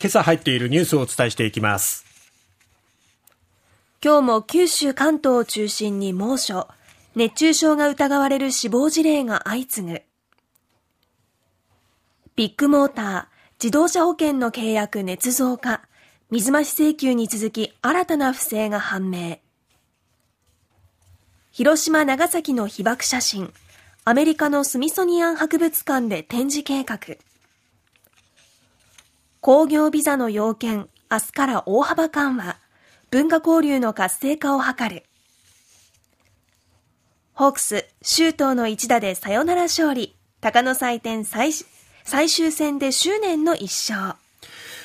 今朝入っているニュースをお伝えしていきます。今日も九州関東を中心に猛暑。熱中症が疑われる死亡事例が相次ぐ。ビッグモーター自動車保険の契約捏造化水増し請求に続き新たな不正が判明。広島長崎の被爆写真。アメリカのスミソニアン博物館で展示計画。工業ビザの要件明日から大幅緩和。文化交流の活性化を図る。ホークス周東の一打でサヨナラ勝利。鷹の祭典最最終戦で執念の一勝。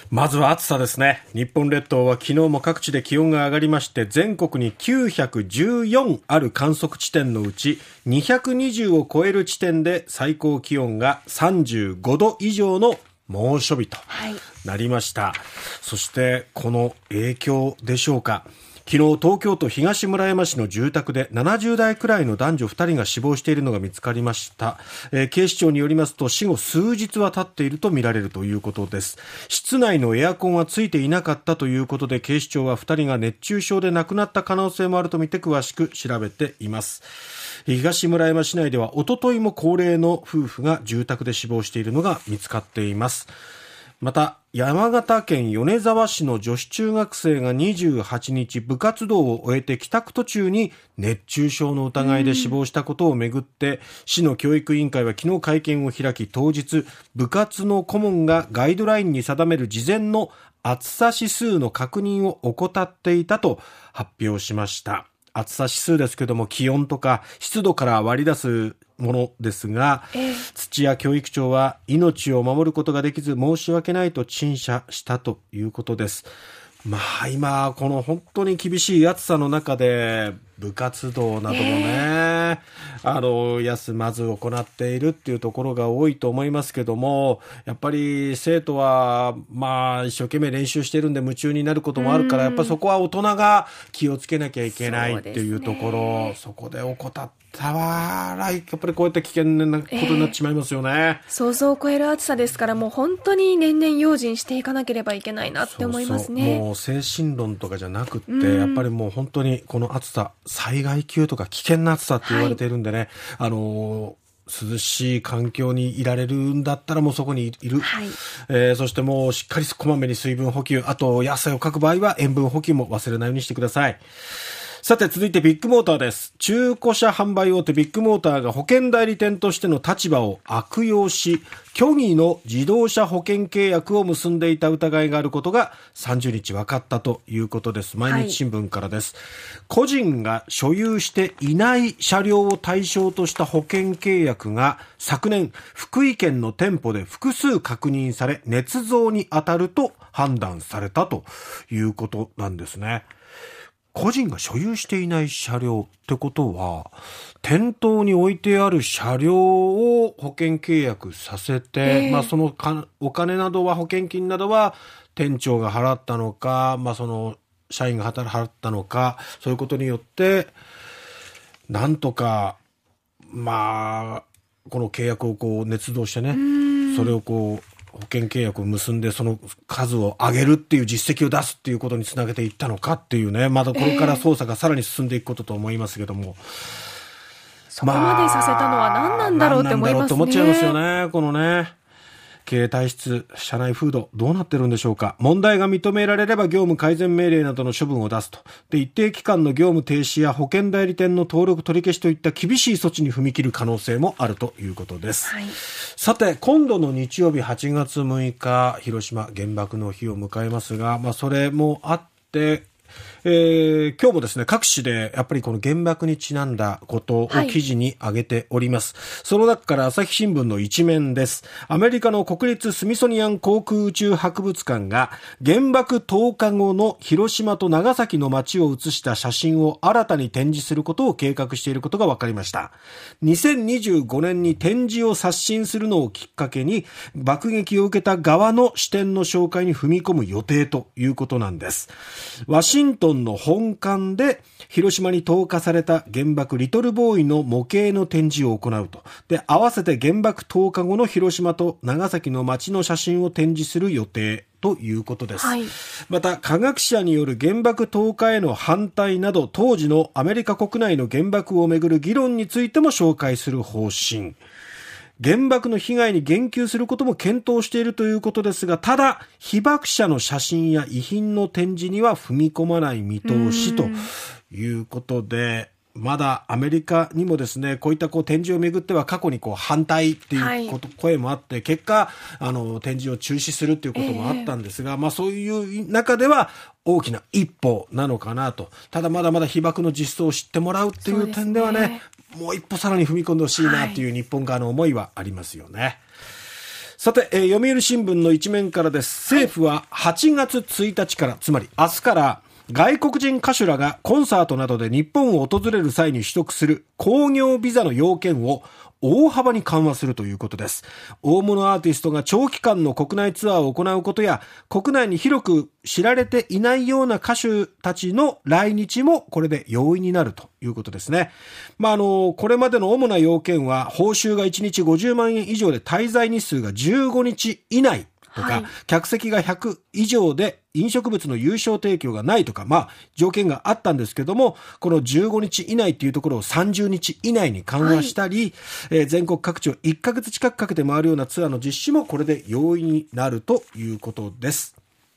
まずは暑さですね。日本列島は昨日も各地で気温が上がりまして、全国に914ある観測地点のうち、220を超える地点で最高気温が35度以上の猛暑日となりました。はい、そして、この影響でしょうか。昨日東京都東村山市の住宅で70代くらいの男女2人が死亡しているのが見つかりました、えー、警視庁によりますと死後数日は経っているとみられるということです。室内のエアコンはついていなかったということで警視庁は2人が熱中症で亡くなった可能性もあるとみて詳しく調べています。東村山市内ではおとといも高齢の夫婦が住宅で死亡しているのが見つかっています。また山形県米沢市の女子中学生が28日部活動を終えて帰宅途中に熱中症の疑いで死亡したことをめぐって、市の教育委員会は昨日会見を開き当日部活の顧問がガイドラインに定める事前の暑さ指数の確認を怠っていたと発表しました。暑さ指数ですけども気温とか湿度から割り出すものですが、えー、土屋教育長は命を守ることができず申し訳ないと陳謝したということです。まあ今、この本当に厳しい暑さの中で、部活動などもね、え。ー、あの、休まず行っているっていうところが多いと思いますけども、やっぱり生徒は、まあ一生懸命練習してるんで夢中になることもあるから、やっぱそこは大人が気をつけなきゃいけないっていうところ、そ、ね,、こで怠ってたわやっぱりこうやって危険なことになってしまいますよね、えー、想像を超える暑さですからもう本当に年々用心していかなければいけないなって思いますね。もう精神論とかじゃなくって、やっぱりもう本当にこの暑さ災害級とか危険な暑さって言われているんでね、はい、あの涼しい環境にいられるんだったらもうそこにいる、はい、えー、そしてもうしっかりこまめに水分補給。あと野菜をかく場合は塩分補給も忘れないようにしてくださいさて続いてビッグモーターです。中古車販売大手ビッグモーターが保険代理店としての立場を悪用し、虚偽の自動車保険契約を結んでいた疑いがあることが30日分かったということです。毎日新聞からです。はい、個人が所有していない車両を対象とした保険契約が昨年福井県の店舗で複数確認され捏造に当たると判断されたということなんですね。個人が所有していない車両ってことは、店頭に置いてある車両を保険契約させて、えー、まあそのかお金などは保険金などは店長が払ったのか、まあその社員が払ったのか、そういうことによって、なんとか、まあ、この契約をこう捏造してね、それをこう、保険契約を結んでその数を上げるっていう実績を出すっていうことにつなげていったのかっていうねまだこれから捜査がさらに進んでいくことと思いますけども、えー、そこまでさせたのは何なんだろうって思いますね。まあ、思っちゃいますよねこのね。経営体質、社内風土、どうなってるんでしょうか。問題が認められれば業務改善命令などの処分を出すと。で、一定期間の業務停止や保険代理店の登録取り消しといった厳しい措置に踏み切る可能性もあるということです。はい、さて、今度の日曜日8月6日、広島原爆の日を迎えますが、まあ、それもあって、えー、今日もですね、各紙でやっぱりこの原爆にちなんだことを記事に挙げております。はい、その中から朝日新聞の一面です。アメリカの国立スミソニアン航空宇宙博物館が原爆投下後の広島と長崎の街を写した写真を新たに展示することを計画していることが分かりました。2025年に展示を刷新するのをきっかけに爆撃を受けた側の視点の紹介に踏み込む予定ということなんです。ワシシントンの本館で広島に投下された原爆リトルボーイの模型の展示を行うと。で、合わせて原爆投下後の広島と長崎の街の写真を展示する予定ということです、はい、また科学者による原爆投下への反対など当時のアメリカ国内の原爆をめぐる議論についても紹介する方針原爆の被害に言及することも検討しているということですが、ただ、被爆者の写真や遺品の展示には踏み込まない見通しということで、まだアメリカにもですね、こういったこう展示をめぐっては過去にこう反対っていうこと、はい、声もあって、結果、あの、展示を中止するっていうこともあったんですが、えー、まあそういう中では大きな一歩なのかなと。ただまだまだ被爆の実相を知ってもらうっていう点ではね、ねもう一歩さらに踏み込んでほしいなっていう日本側の思いはありますよね。はいさて、えー、読売新聞の一面からです。政府は8月1日から、つまり明日から外国人歌手らがコンサートなどで日本を訪れる際に取得する工業ビザの要件を大幅に緩和するということです。大物アーティストが長期間の国内ツアーを行うことや、国内に広く知られていないような歌手たちの来日もこれで容易になるということですね。まあ、あの、これまでの主な要件は、報酬が1日50万円以上で滞在日数が15日以内とか、はい、客席が100以上で飲食物の優勝提供がないとか、まあ、条件があったんですけども、この15日以内っていうところを30日以内に緩和したり、はい、えー、全国各地を1ヶ月近くかけて回るようなツアーの実施もこれで容易になるということです。